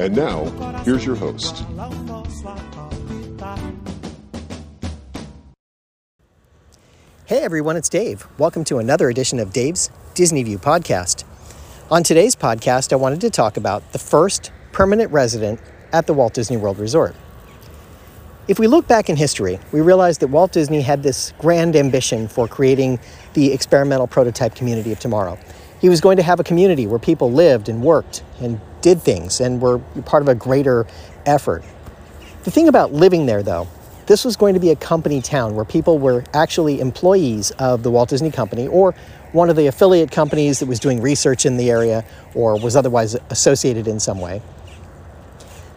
And now, here's your host. Hey everyone, it's Dave. Welcome to another edition of Dave's Disney View podcast. On today's podcast, I wanted to talk about the first permanent resident at the Walt Disney World Resort. If we look back in history, we realize that Walt Disney had this grand ambition for creating the experimental prototype community of tomorrow. He was going to have a community where people lived and worked and did things and were part of a greater effort. The thing about living there, though, this was going to be a company town where people were actually employees of the Walt Disney Company or one of the affiliate companies that was doing research in the area or was otherwise associated in some way.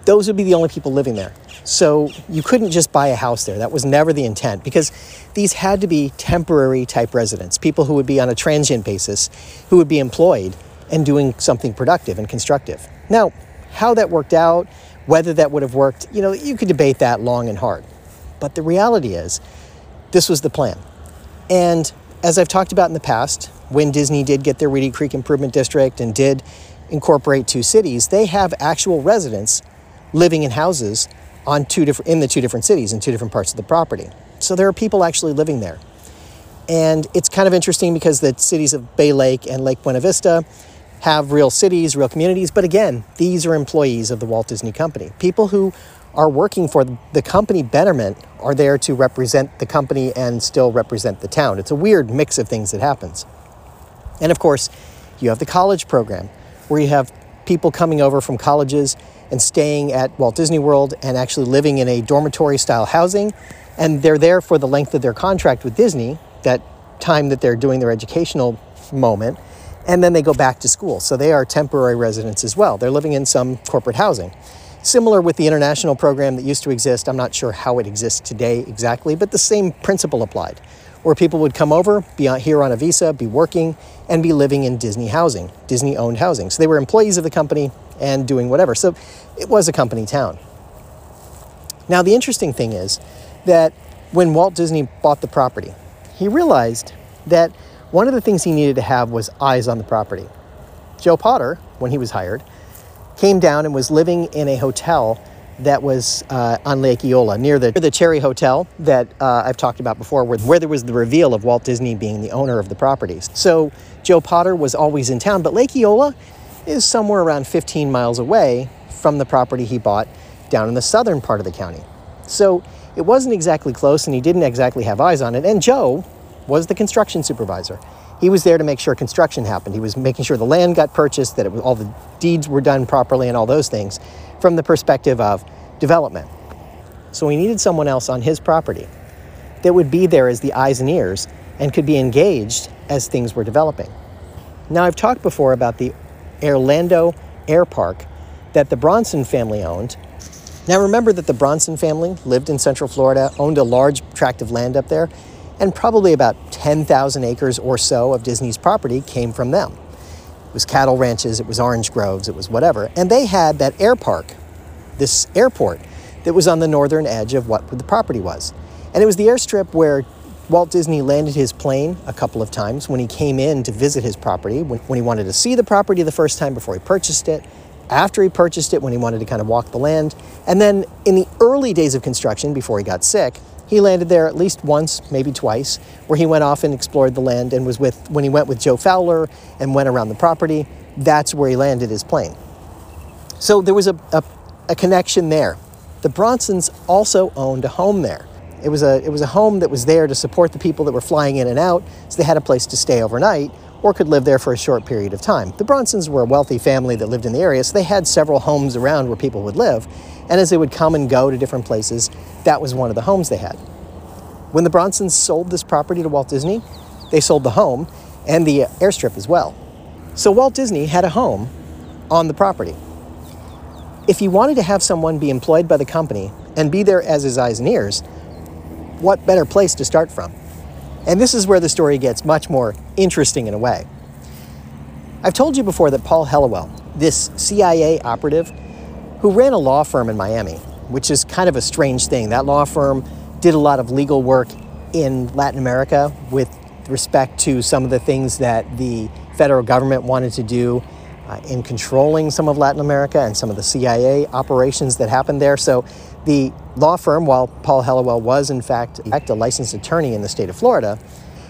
Those would be the only people living there. So you couldn't just buy a house there. That was never the intent because these had to be temporary type residents, people who would be on a transient basis, who would be employed and doing something productive and constructive. Now, how that worked out, whether that would have worked, you know, you could debate that long and hard. But the reality is, this was the plan. And as I've talked about in the past, when Disney did get their Reedy Creek Improvement District and did incorporate two cities, they have actual residents living in houses on two different in the two different cities in two different parts of the property. So there are people actually living there. And it's kind of interesting because the cities of Bay Lake and Lake Buena Vista have real cities, real communities, but again, these are employees of the Walt Disney Company. People who are working for the company betterment are there to represent the company and still represent the town. It's a weird mix of things that happens. And of course, you have the college program where you have people coming over from colleges and staying at Walt Disney World and actually living in a dormitory style housing. And they're there for the length of their contract with Disney, that time that they're doing their educational moment. And then they go back to school. So they are temporary residents as well. They're living in some corporate housing. Similar with the international program that used to exist, I'm not sure how it exists today exactly, but the same principle applied, where people would come over, be here on a visa, be working, and be living in Disney housing, Disney owned housing. So they were employees of the company and doing whatever. So it was a company town. Now, the interesting thing is that when Walt Disney bought the property, he realized that one of the things he needed to have was eyes on the property. Joe Potter, when he was hired, came down and was living in a hotel that was uh, on Lake Eola near the, the Cherry Hotel that uh, I've talked about before, where, where there was the reveal of Walt Disney being the owner of the properties. So Joe Potter was always in town, but Lake Eola is somewhere around 15 miles away from the property he bought down in the southern part of the county. So it wasn't exactly close, and he didn't exactly have eyes on it. And Joe was the construction supervisor he was there to make sure construction happened. He was making sure the land got purchased, that was, all the deeds were done properly, and all those things from the perspective of development. So he needed someone else on his property that would be there as the eyes and ears and could be engaged as things were developing. Now, I've talked before about the Orlando Air Park that the Bronson family owned. Now, remember that the Bronson family lived in Central Florida, owned a large tract of land up there, and probably about 10,000 acres or so of Disney's property came from them. It was cattle ranches, it was orange groves, it was whatever. And they had that air park, this airport, that was on the northern edge of what the property was. And it was the airstrip where Walt Disney landed his plane a couple of times when he came in to visit his property, when, when he wanted to see the property the first time before he purchased it, after he purchased it when he wanted to kind of walk the land, and then in the early days of construction before he got sick, he landed there at least once, maybe twice, where he went off and explored the land and was with, when he went with Joe Fowler and went around the property, that's where he landed his plane. So there was a, a, a connection there. The Bronsons also owned a home there. It was, a, it was a home that was there to support the people that were flying in and out, so they had a place to stay overnight or could live there for a short period of time. The Bronsons were a wealthy family that lived in the area, so they had several homes around where people would live. And as they would come and go to different places, that was one of the homes they had. When the Bronsons sold this property to Walt Disney, they sold the home and the airstrip as well. So Walt Disney had a home on the property. If he wanted to have someone be employed by the company and be there as his eyes and ears, what better place to start from? And this is where the story gets much more interesting in a way. I've told you before that Paul Helliwell, this CIA operative who ran a law firm in Miami, which is kind of a strange thing. That law firm did a lot of legal work in Latin America with respect to some of the things that the federal government wanted to do uh, in controlling some of Latin America and some of the CIA operations that happened there. So the law firm, while Paul Helliwell was in fact a licensed attorney in the state of Florida,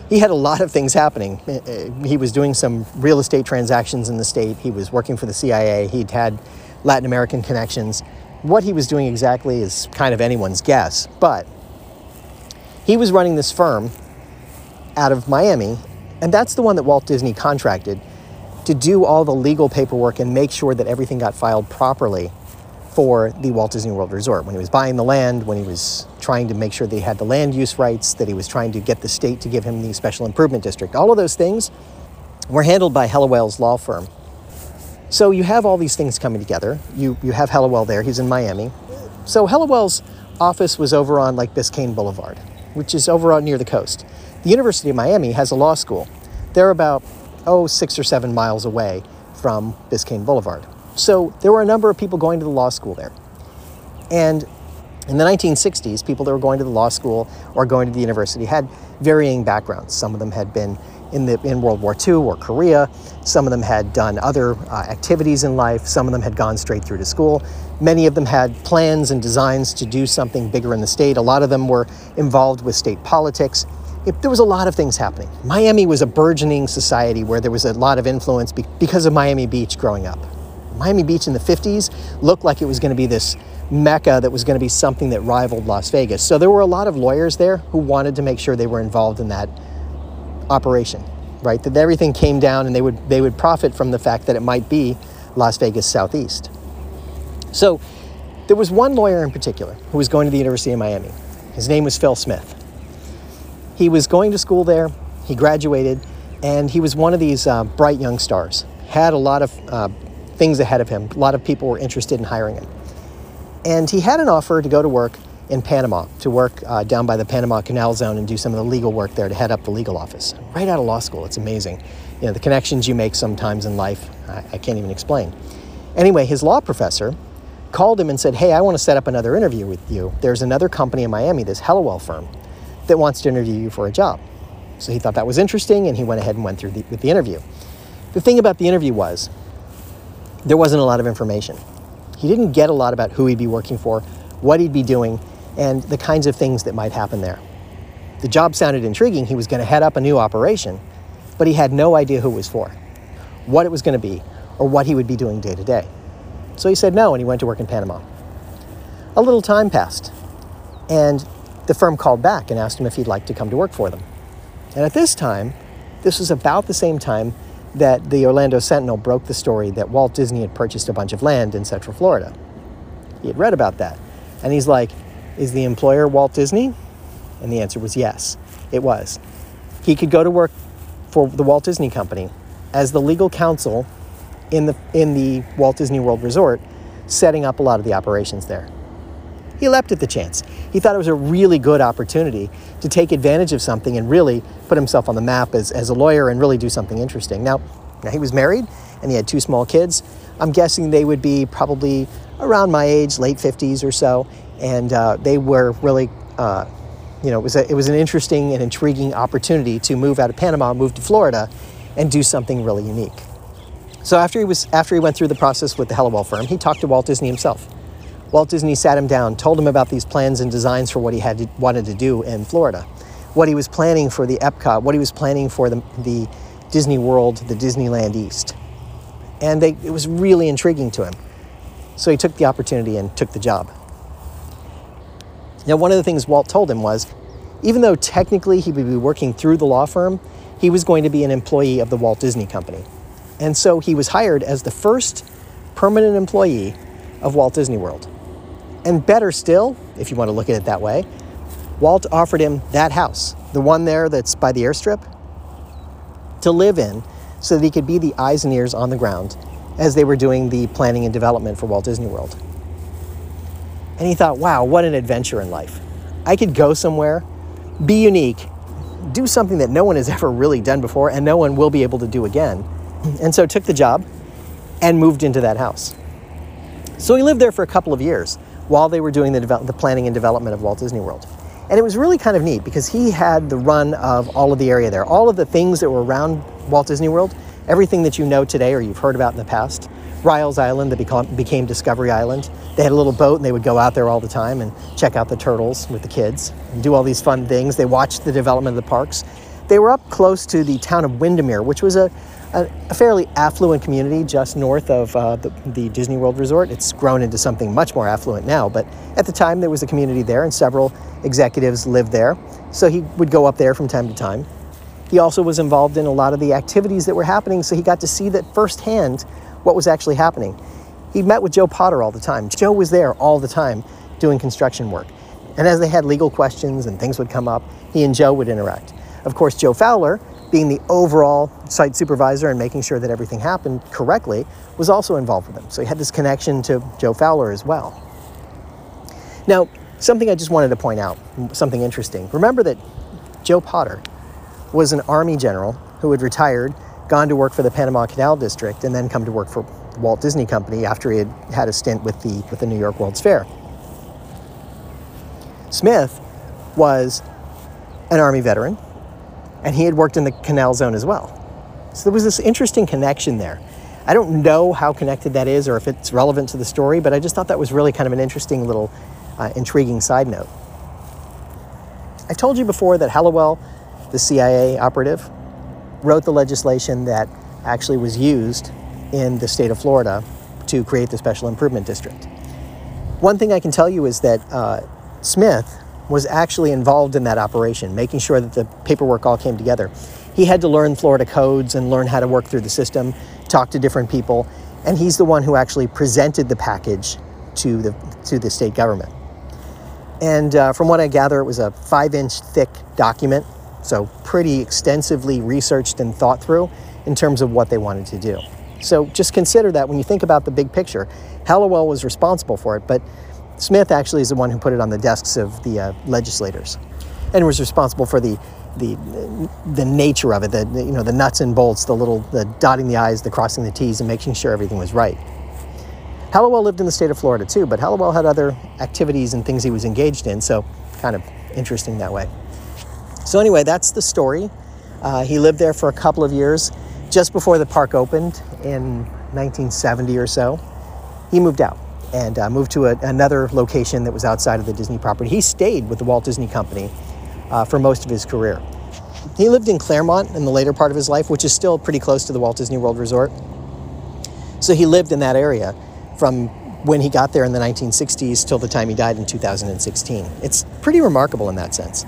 he had a lot of things happening. Uh, uh, he was doing some real estate transactions in the state. He was working for the CIA. He'd had Latin American connections. What he was doing exactly is kind of anyone's guess, but he was running this firm out of Miami, and that's the one that Walt Disney contracted to do all the legal paperwork and make sure that everything got filed properly for the Walt Disney World Resort. When he was buying the land, when he was trying to make sure that he had the land use rights, that he was trying to get the state to give him the special improvement district, all of those things were handled by Helliwell's law firm. So you have all these things coming together. You, you have Helliwell there, he's in Miami. So Helliwell's office was over on like Biscayne Boulevard, which is over out near the coast. The University of Miami has a law school. They're about, oh, six or seven miles away from Biscayne Boulevard. So there were a number of people going to the law school there. And in the 1960s, people that were going to the law school or going to the university had varying backgrounds. Some of them had been in, the, in World War II or Korea. Some of them had done other uh, activities in life. Some of them had gone straight through to school. Many of them had plans and designs to do something bigger in the state. A lot of them were involved with state politics. It, there was a lot of things happening. Miami was a burgeoning society where there was a lot of influence be- because of Miami Beach growing up. Miami Beach in the 50s looked like it was going to be this mecca that was going to be something that rivaled Las Vegas. So there were a lot of lawyers there who wanted to make sure they were involved in that operation, right? That everything came down and they would they would profit from the fact that it might be Las Vegas Southeast. So there was one lawyer in particular who was going to the University of Miami. His name was Phil Smith. He was going to school there. He graduated, and he was one of these uh, bright young stars. Had a lot of uh, things ahead of him. A lot of people were interested in hiring him. And he had an offer to go to work in Panama, to work uh, down by the Panama Canal Zone and do some of the legal work there to head up the legal office. Right out of law school, it's amazing. You know, the connections you make sometimes in life, I, I can't even explain. Anyway, his law professor called him and said, Hey, I want to set up another interview with you. There's another company in Miami, this Helliwell firm, that wants to interview you for a job. So he thought that was interesting and he went ahead and went through the, with the interview. The thing about the interview was there wasn't a lot of information. He didn't get a lot about who he'd be working for, what he'd be doing, and the kinds of things that might happen there. The job sounded intriguing. He was going to head up a new operation, but he had no idea who it was for, what it was going to be, or what he would be doing day to day. So he said no and he went to work in Panama. A little time passed, and the firm called back and asked him if he'd like to come to work for them. And at this time, this was about the same time that the Orlando Sentinel broke the story that Walt Disney had purchased a bunch of land in Central Florida. He had read about that. And he's like, Is the employer Walt Disney? And the answer was yes, it was. He could go to work for the Walt Disney Company as the legal counsel in the, in the Walt Disney World Resort, setting up a lot of the operations there. He leapt at the chance. He thought it was a really good opportunity to take advantage of something and really put himself on the map as, as a lawyer and really do something interesting. Now, now, he was married and he had two small kids. I'm guessing they would be probably around my age, late 50s or so, and uh, they were really, uh, you know, it was, a, it was an interesting and intriguing opportunity to move out of Panama, move to Florida, and do something really unique. So after he was after he went through the process with the Helliwell firm, he talked to Walt Disney himself. Walt Disney sat him down, told him about these plans and designs for what he had to, wanted to do in Florida, what he was planning for the Epcot, what he was planning for the, the Disney World, the Disneyland East. And they, it was really intriguing to him. So he took the opportunity and took the job. Now, one of the things Walt told him was even though technically he would be working through the law firm, he was going to be an employee of the Walt Disney Company. And so he was hired as the first permanent employee of Walt Disney World. And better still, if you want to look at it that way, Walt offered him that house, the one there that's by the airstrip, to live in so that he could be the eyes and ears on the ground as they were doing the planning and development for Walt Disney World. And he thought, wow, what an adventure in life. I could go somewhere, be unique, do something that no one has ever really done before and no one will be able to do again. And so took the job and moved into that house. So he lived there for a couple of years while they were doing the, the planning and development of Walt Disney World. And it was really kind of neat because he had the run of all of the area there, all of the things that were around Walt Disney World, everything that you know today or you've heard about in the past. Riles Island that became, became Discovery Island. They had a little boat and they would go out there all the time and check out the turtles with the kids and do all these fun things. They watched the development of the parks. They were up close to the town of Windermere, which was a, a, a fairly affluent community just north of uh, the, the Disney World Resort. It's grown into something much more affluent now, but at the time there was a community there and several executives lived there. So he would go up there from time to time. He also was involved in a lot of the activities that were happening, so he got to see that firsthand what was actually happening. He met with Joe Potter all the time. Joe was there all the time doing construction work. And as they had legal questions and things would come up, he and Joe would interact. Of course, Joe Fowler, being the overall site supervisor and making sure that everything happened correctly, was also involved with him. So he had this connection to Joe Fowler as well. Now, something I just wanted to point out, something interesting. Remember that Joe Potter was an Army general who had retired gone to work for the Panama Canal District and then come to work for Walt Disney Company after he had had a stint with the, with the New York World's Fair. Smith was an Army veteran and he had worked in the canal zone as well. So there was this interesting connection there. I don't know how connected that is or if it's relevant to the story, but I just thought that was really kind of an interesting little uh, intriguing side note. I've told you before that Helliwell, the CIA operative, wrote the legislation that actually was used in the state of Florida to create the Special Improvement District. One thing I can tell you is that uh, Smith was actually involved in that operation, making sure that the paperwork all came together. He had to learn Florida codes and learn how to work through the system, talk to different people, and he's the one who actually presented the package to the, to the state government. And uh, from what I gather, it was a five inch thick document so, pretty extensively researched and thought through in terms of what they wanted to do. So, just consider that when you think about the big picture. Helliwell was responsible for it, but Smith actually is the one who put it on the desks of the uh, legislators and was responsible for the the the nature of it, the you know the nuts and bolts, the little the dotting the i's, the crossing the t's, and making sure everything was right. Helliwell lived in the state of Florida too, but Helliwell had other activities and things he was engaged in, so kind of interesting that way. So, anyway, that's the story. Uh, he lived there for a couple of years. Just before the park opened in 1970 or so, he moved out and uh, moved to a, another location that was outside of the Disney property. He stayed with the Walt Disney Company uh, for most of his career. He lived in Clermont in the later part of his life, which is still pretty close to the Walt Disney World Resort. So he lived in that area from when he got there in the 1960s till the time he died in 2016. It's pretty remarkable in that sense.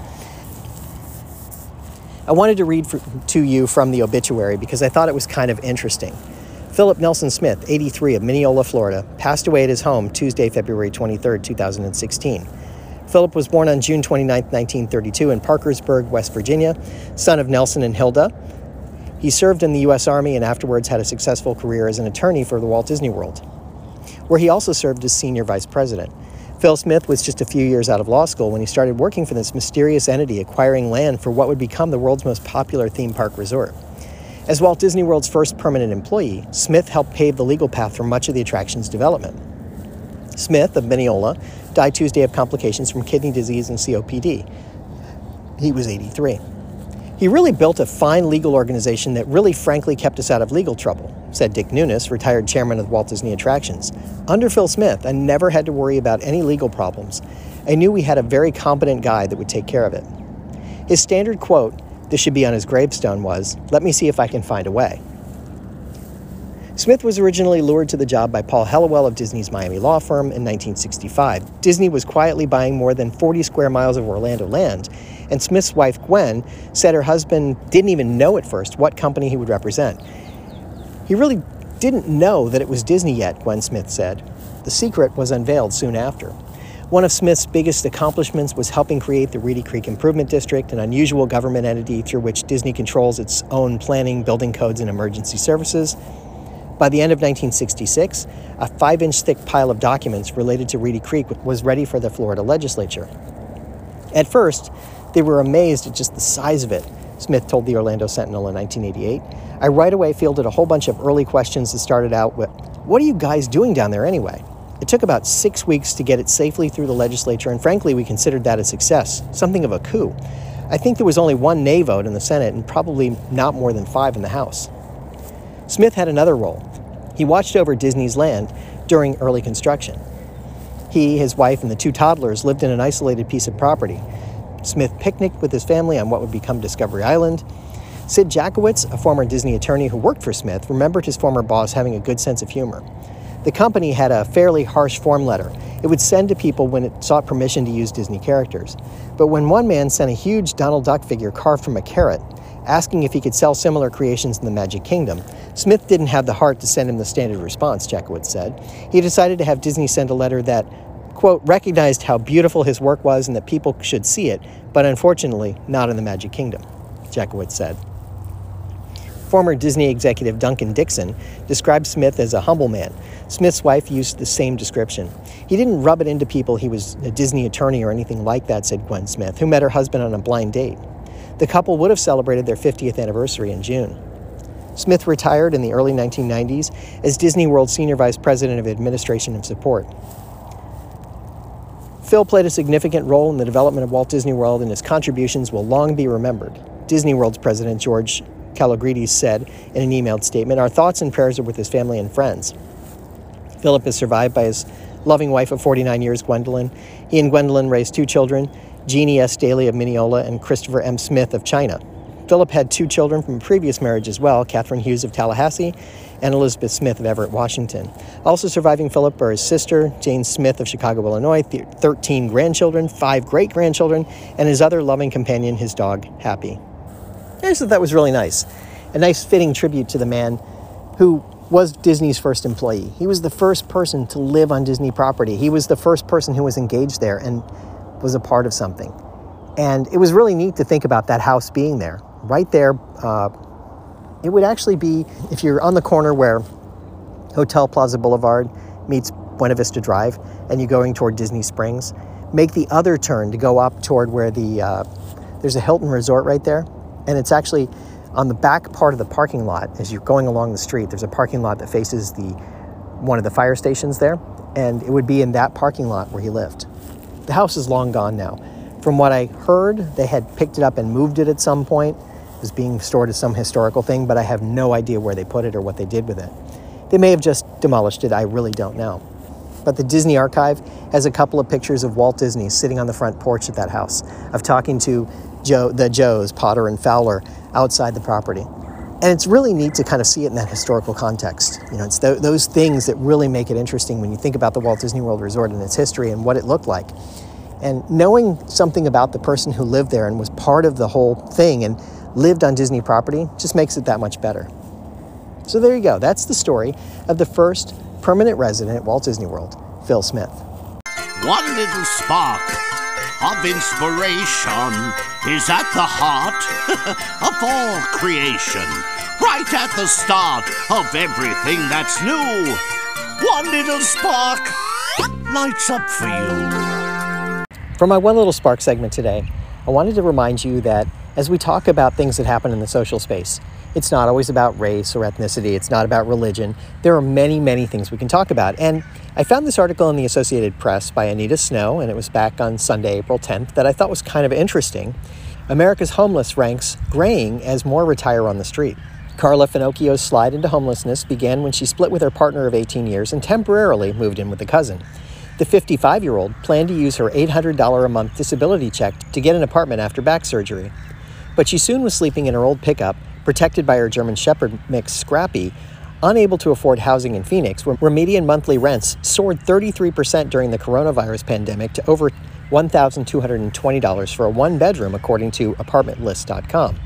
I wanted to read for, to you from the obituary because I thought it was kind of interesting. Philip Nelson Smith, 83, of Minneola, Florida, passed away at his home Tuesday, February 23, 2016. Philip was born on June 29, 1932, in Parkersburg, West Virginia, son of Nelson and Hilda. He served in the U.S. Army and afterwards had a successful career as an attorney for the Walt Disney World, where he also served as senior vice president. Phil Smith was just a few years out of law school when he started working for this mysterious entity acquiring land for what would become the world's most popular theme park resort. As Walt Disney World's first permanent employee, Smith helped pave the legal path for much of the attraction's development. Smith of Minneola died Tuesday of complications from kidney disease and COPD. He was 83. He really built a fine legal organization that really frankly kept us out of legal trouble, said Dick Nunis, retired chairman of Walt Disney Attractions. Under Phil Smith, I never had to worry about any legal problems. I knew we had a very competent guy that would take care of it. His standard quote, this should be on his gravestone, was, Let me see if I can find a way. Smith was originally lured to the job by Paul Helliwell of Disney's Miami law firm in 1965. Disney was quietly buying more than 40 square miles of Orlando land, and Smith's wife, Gwen, said her husband didn't even know at first what company he would represent. He really didn't know that it was Disney yet, Gwen Smith said. The secret was unveiled soon after. One of Smith's biggest accomplishments was helping create the Reedy Creek Improvement District, an unusual government entity through which Disney controls its own planning, building codes, and emergency services. By the end of 1966, a five inch thick pile of documents related to Reedy Creek was ready for the Florida legislature. At first, they were amazed at just the size of it, Smith told the Orlando Sentinel in 1988. I right away fielded a whole bunch of early questions that started out with, What are you guys doing down there anyway? It took about six weeks to get it safely through the legislature, and frankly, we considered that a success, something of a coup. I think there was only one nay vote in the Senate and probably not more than five in the House. Smith had another role. He watched over Disney's land during early construction. He, his wife, and the two toddlers lived in an isolated piece of property. Smith picnicked with his family on what would become Discovery Island. Sid Jackowitz, a former Disney attorney who worked for Smith, remembered his former boss having a good sense of humor. The company had a fairly harsh form letter it would send to people when it sought permission to use Disney characters. But when one man sent a huge Donald Duck figure carved from a carrot, asking if he could sell similar creations in the Magic Kingdom, Smith didn't have the heart to send him the standard response, Jackowitz said. He decided to have Disney send a letter that, quote, recognized how beautiful his work was and that people should see it, but unfortunately not in the Magic Kingdom, Jackowitz said. Former Disney executive Duncan Dickson described Smith as a humble man. Smith's wife used the same description. He didn't rub it into people he was a Disney attorney or anything like that, said Gwen Smith, who met her husband on a blind date. The couple would have celebrated their 50th anniversary in June. Smith retired in the early 1990s as Disney World Senior Vice President of Administration and Support. Phil played a significant role in the development of Walt Disney World, and his contributions will long be remembered. Disney World's president, George Kalogridis, said in an emailed statement Our thoughts and prayers are with his family and friends. Philip is survived by his loving wife of 49 years, Gwendolyn. He and Gwendolyn raised two children, Jeannie S. Daly of Minneola and Christopher M. Smith of China. Philip had two children from a previous marriage as well, Catherine Hughes of Tallahassee and Elizabeth Smith of Everett, Washington. Also surviving Philip are his sister, Jane Smith of Chicago, Illinois, 13 grandchildren, five great grandchildren, and his other loving companion, his dog, Happy. I just thought that was really nice. A nice fitting tribute to the man who was Disney's first employee. He was the first person to live on Disney property. He was the first person who was engaged there and was a part of something. And it was really neat to think about that house being there. Right there, uh, it would actually be, if you're on the corner where Hotel Plaza Boulevard meets Buena Vista Drive and you're going toward Disney Springs, make the other turn to go up toward where the, uh, there's a Hilton Resort right there. And it's actually on the back part of the parking lot, as you're going along the street, there's a parking lot that faces the one of the fire stations there, and it would be in that parking lot where he lived. The house is long gone now. From what I heard, they had picked it up and moved it at some point. It was being stored as some historical thing, but I have no idea where they put it or what they did with it. They may have just demolished it, I really don't know. But the Disney Archive has a couple of pictures of Walt Disney sitting on the front porch of that house, of talking to Joe, the Joes, Potter and Fowler, outside the property. And it's really neat to kind of see it in that historical context. You know, it's th- those things that really make it interesting when you think about the Walt Disney World Resort and its history and what it looked like. And knowing something about the person who lived there and was part of the whole thing and lived on Disney property just makes it that much better. So there you go. That's the story of the first permanent resident at Walt Disney World, Phil Smith. One little spark of inspiration is at the heart of all creation, right at the start of everything that's new. One little spark lights up for you. For my One Little Spark segment today, I wanted to remind you that as we talk about things that happen in the social space, it's not always about race or ethnicity, it's not about religion. There are many, many things we can talk about. And I found this article in the Associated Press by Anita Snow, and it was back on Sunday, April 10th, that I thought was kind of interesting. America's homeless ranks graying as more retire on the street. Carla Finocchio's slide into homelessness began when she split with her partner of 18 years and temporarily moved in with a cousin. The 55 year old planned to use her $800 a month disability check to get an apartment after back surgery. But she soon was sleeping in her old pickup, protected by her German Shepherd mix Scrappy, unable to afford housing in Phoenix, where median monthly rents soared 33% during the coronavirus pandemic to over $1,220 for a one bedroom, according to apartmentlist.com.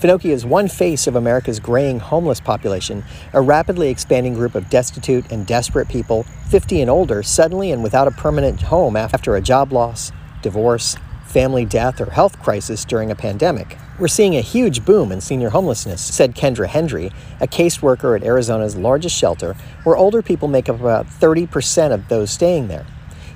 Finocchio is one face of America's graying homeless population, a rapidly expanding group of destitute and desperate people, 50 and older, suddenly and without a permanent home after a job loss, divorce, family death, or health crisis during a pandemic. We're seeing a huge boom in senior homelessness, said Kendra Hendry, a caseworker at Arizona's largest shelter, where older people make up about 30% of those staying there.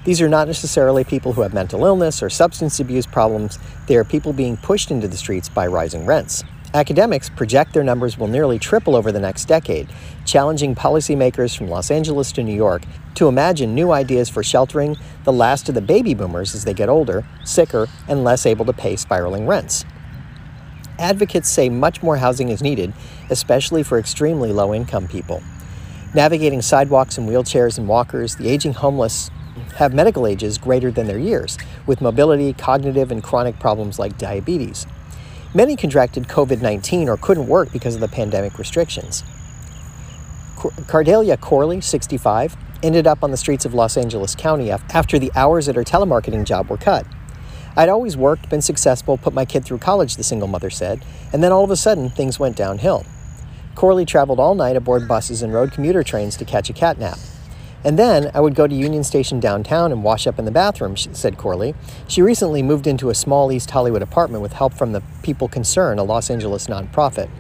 These are not necessarily people who have mental illness or substance abuse problems, they are people being pushed into the streets by rising rents. Academics project their numbers will nearly triple over the next decade, challenging policymakers from Los Angeles to New York to imagine new ideas for sheltering the last of the baby boomers as they get older, sicker, and less able to pay spiraling rents. Advocates say much more housing is needed, especially for extremely low income people. Navigating sidewalks and wheelchairs and walkers, the aging homeless have medical ages greater than their years, with mobility, cognitive, and chronic problems like diabetes. Many contracted COVID 19 or couldn't work because of the pandemic restrictions. Cardelia Corley, 65, ended up on the streets of Los Angeles County after the hours at her telemarketing job were cut. I'd always worked, been successful, put my kid through college, the single mother said, and then all of a sudden things went downhill. Corley traveled all night aboard buses and rode commuter trains to catch a cat nap. And then I would go to Union Station downtown and wash up in the bathroom, said Corley. She recently moved into a small East Hollywood apartment with help from the People Concern, a Los Angeles nonprofit.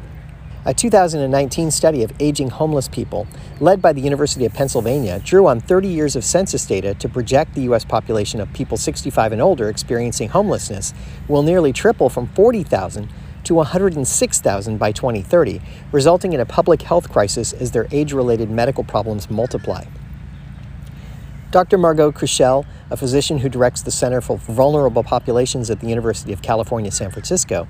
A 2019 study of aging homeless people, led by the University of Pennsylvania, drew on 30 years of census data to project the U.S. population of people 65 and older experiencing homelessness will nearly triple from 40,000 to 106,000 by 2030, resulting in a public health crisis as their age related medical problems multiply. Dr. Margot Kushel, a physician who directs the Center for Vulnerable Populations at the University of California, San Francisco,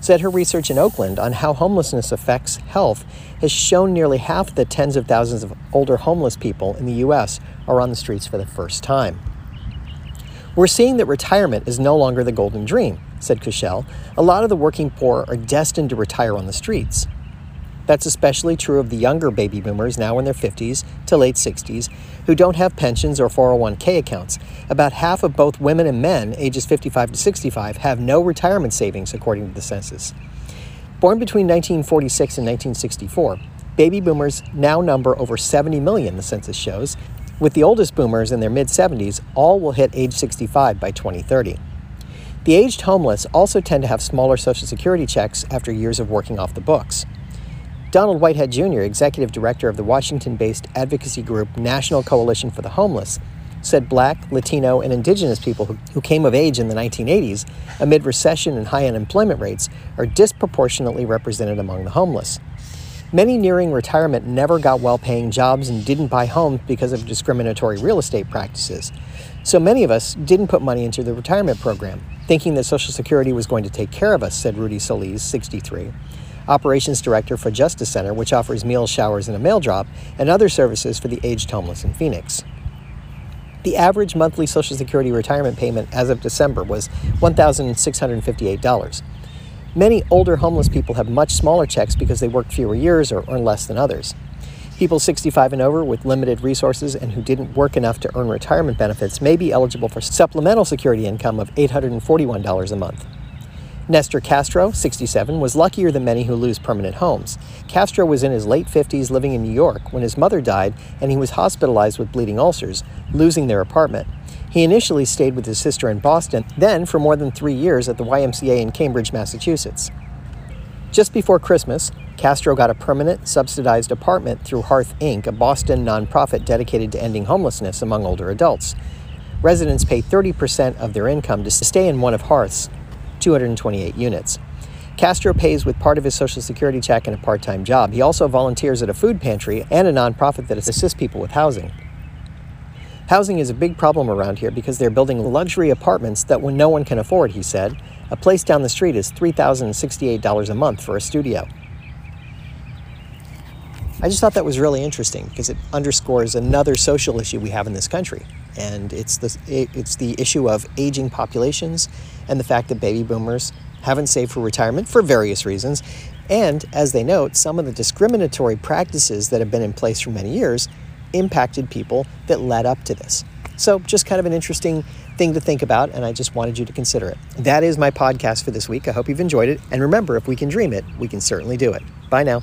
said her research in Oakland on how homelessness affects health has shown nearly half the tens of thousands of older homeless people in the U.S. are on the streets for the first time. We're seeing that retirement is no longer the golden dream, said Kushel. A lot of the working poor are destined to retire on the streets. That's especially true of the younger baby boomers now in their 50s to late 60s who don't have pensions or 401k accounts. About half of both women and men ages 55 to 65 have no retirement savings, according to the census. Born between 1946 and 1964, baby boomers now number over 70 million, the census shows. With the oldest boomers in their mid 70s, all will hit age 65 by 2030. The aged homeless also tend to have smaller Social Security checks after years of working off the books. Donald Whitehead Jr., executive director of the Washington based advocacy group National Coalition for the Homeless, said black, Latino, and indigenous people who, who came of age in the 1980s amid recession and high unemployment rates are disproportionately represented among the homeless. Many nearing retirement never got well paying jobs and didn't buy homes because of discriminatory real estate practices. So many of us didn't put money into the retirement program, thinking that Social Security was going to take care of us, said Rudy Solis, 63 operations director for Justa Center, which offers meals, showers, and a mail drop, and other services for the aged homeless in Phoenix. The average monthly Social Security retirement payment as of December was $1,658. Many older homeless people have much smaller checks because they work fewer years or earn less than others. People 65 and over with limited resources and who didn't work enough to earn retirement benefits may be eligible for supplemental security income of $841 a month. Nestor Castro, 67, was luckier than many who lose permanent homes. Castro was in his late 50s living in New York when his mother died and he was hospitalized with bleeding ulcers, losing their apartment. He initially stayed with his sister in Boston, then for more than three years at the YMCA in Cambridge, Massachusetts. Just before Christmas, Castro got a permanent, subsidized apartment through Hearth Inc., a Boston nonprofit dedicated to ending homelessness among older adults. Residents pay 30% of their income to stay in one of Hearth's 228 units. Castro pays with part of his Social Security check and a part time job. He also volunteers at a food pantry and a nonprofit that assists people with housing. Housing is a big problem around here because they're building luxury apartments that no one can afford, he said. A place down the street is $3,068 a month for a studio. I just thought that was really interesting because it underscores another social issue we have in this country and it's the it's the issue of aging populations and the fact that baby boomers haven't saved for retirement for various reasons and as they note some of the discriminatory practices that have been in place for many years impacted people that led up to this So, just kind of an interesting thing to think about, and I just wanted you to consider it. That is my podcast for this week. I hope you've enjoyed it. And remember, if we can dream it, we can certainly do it. Bye now.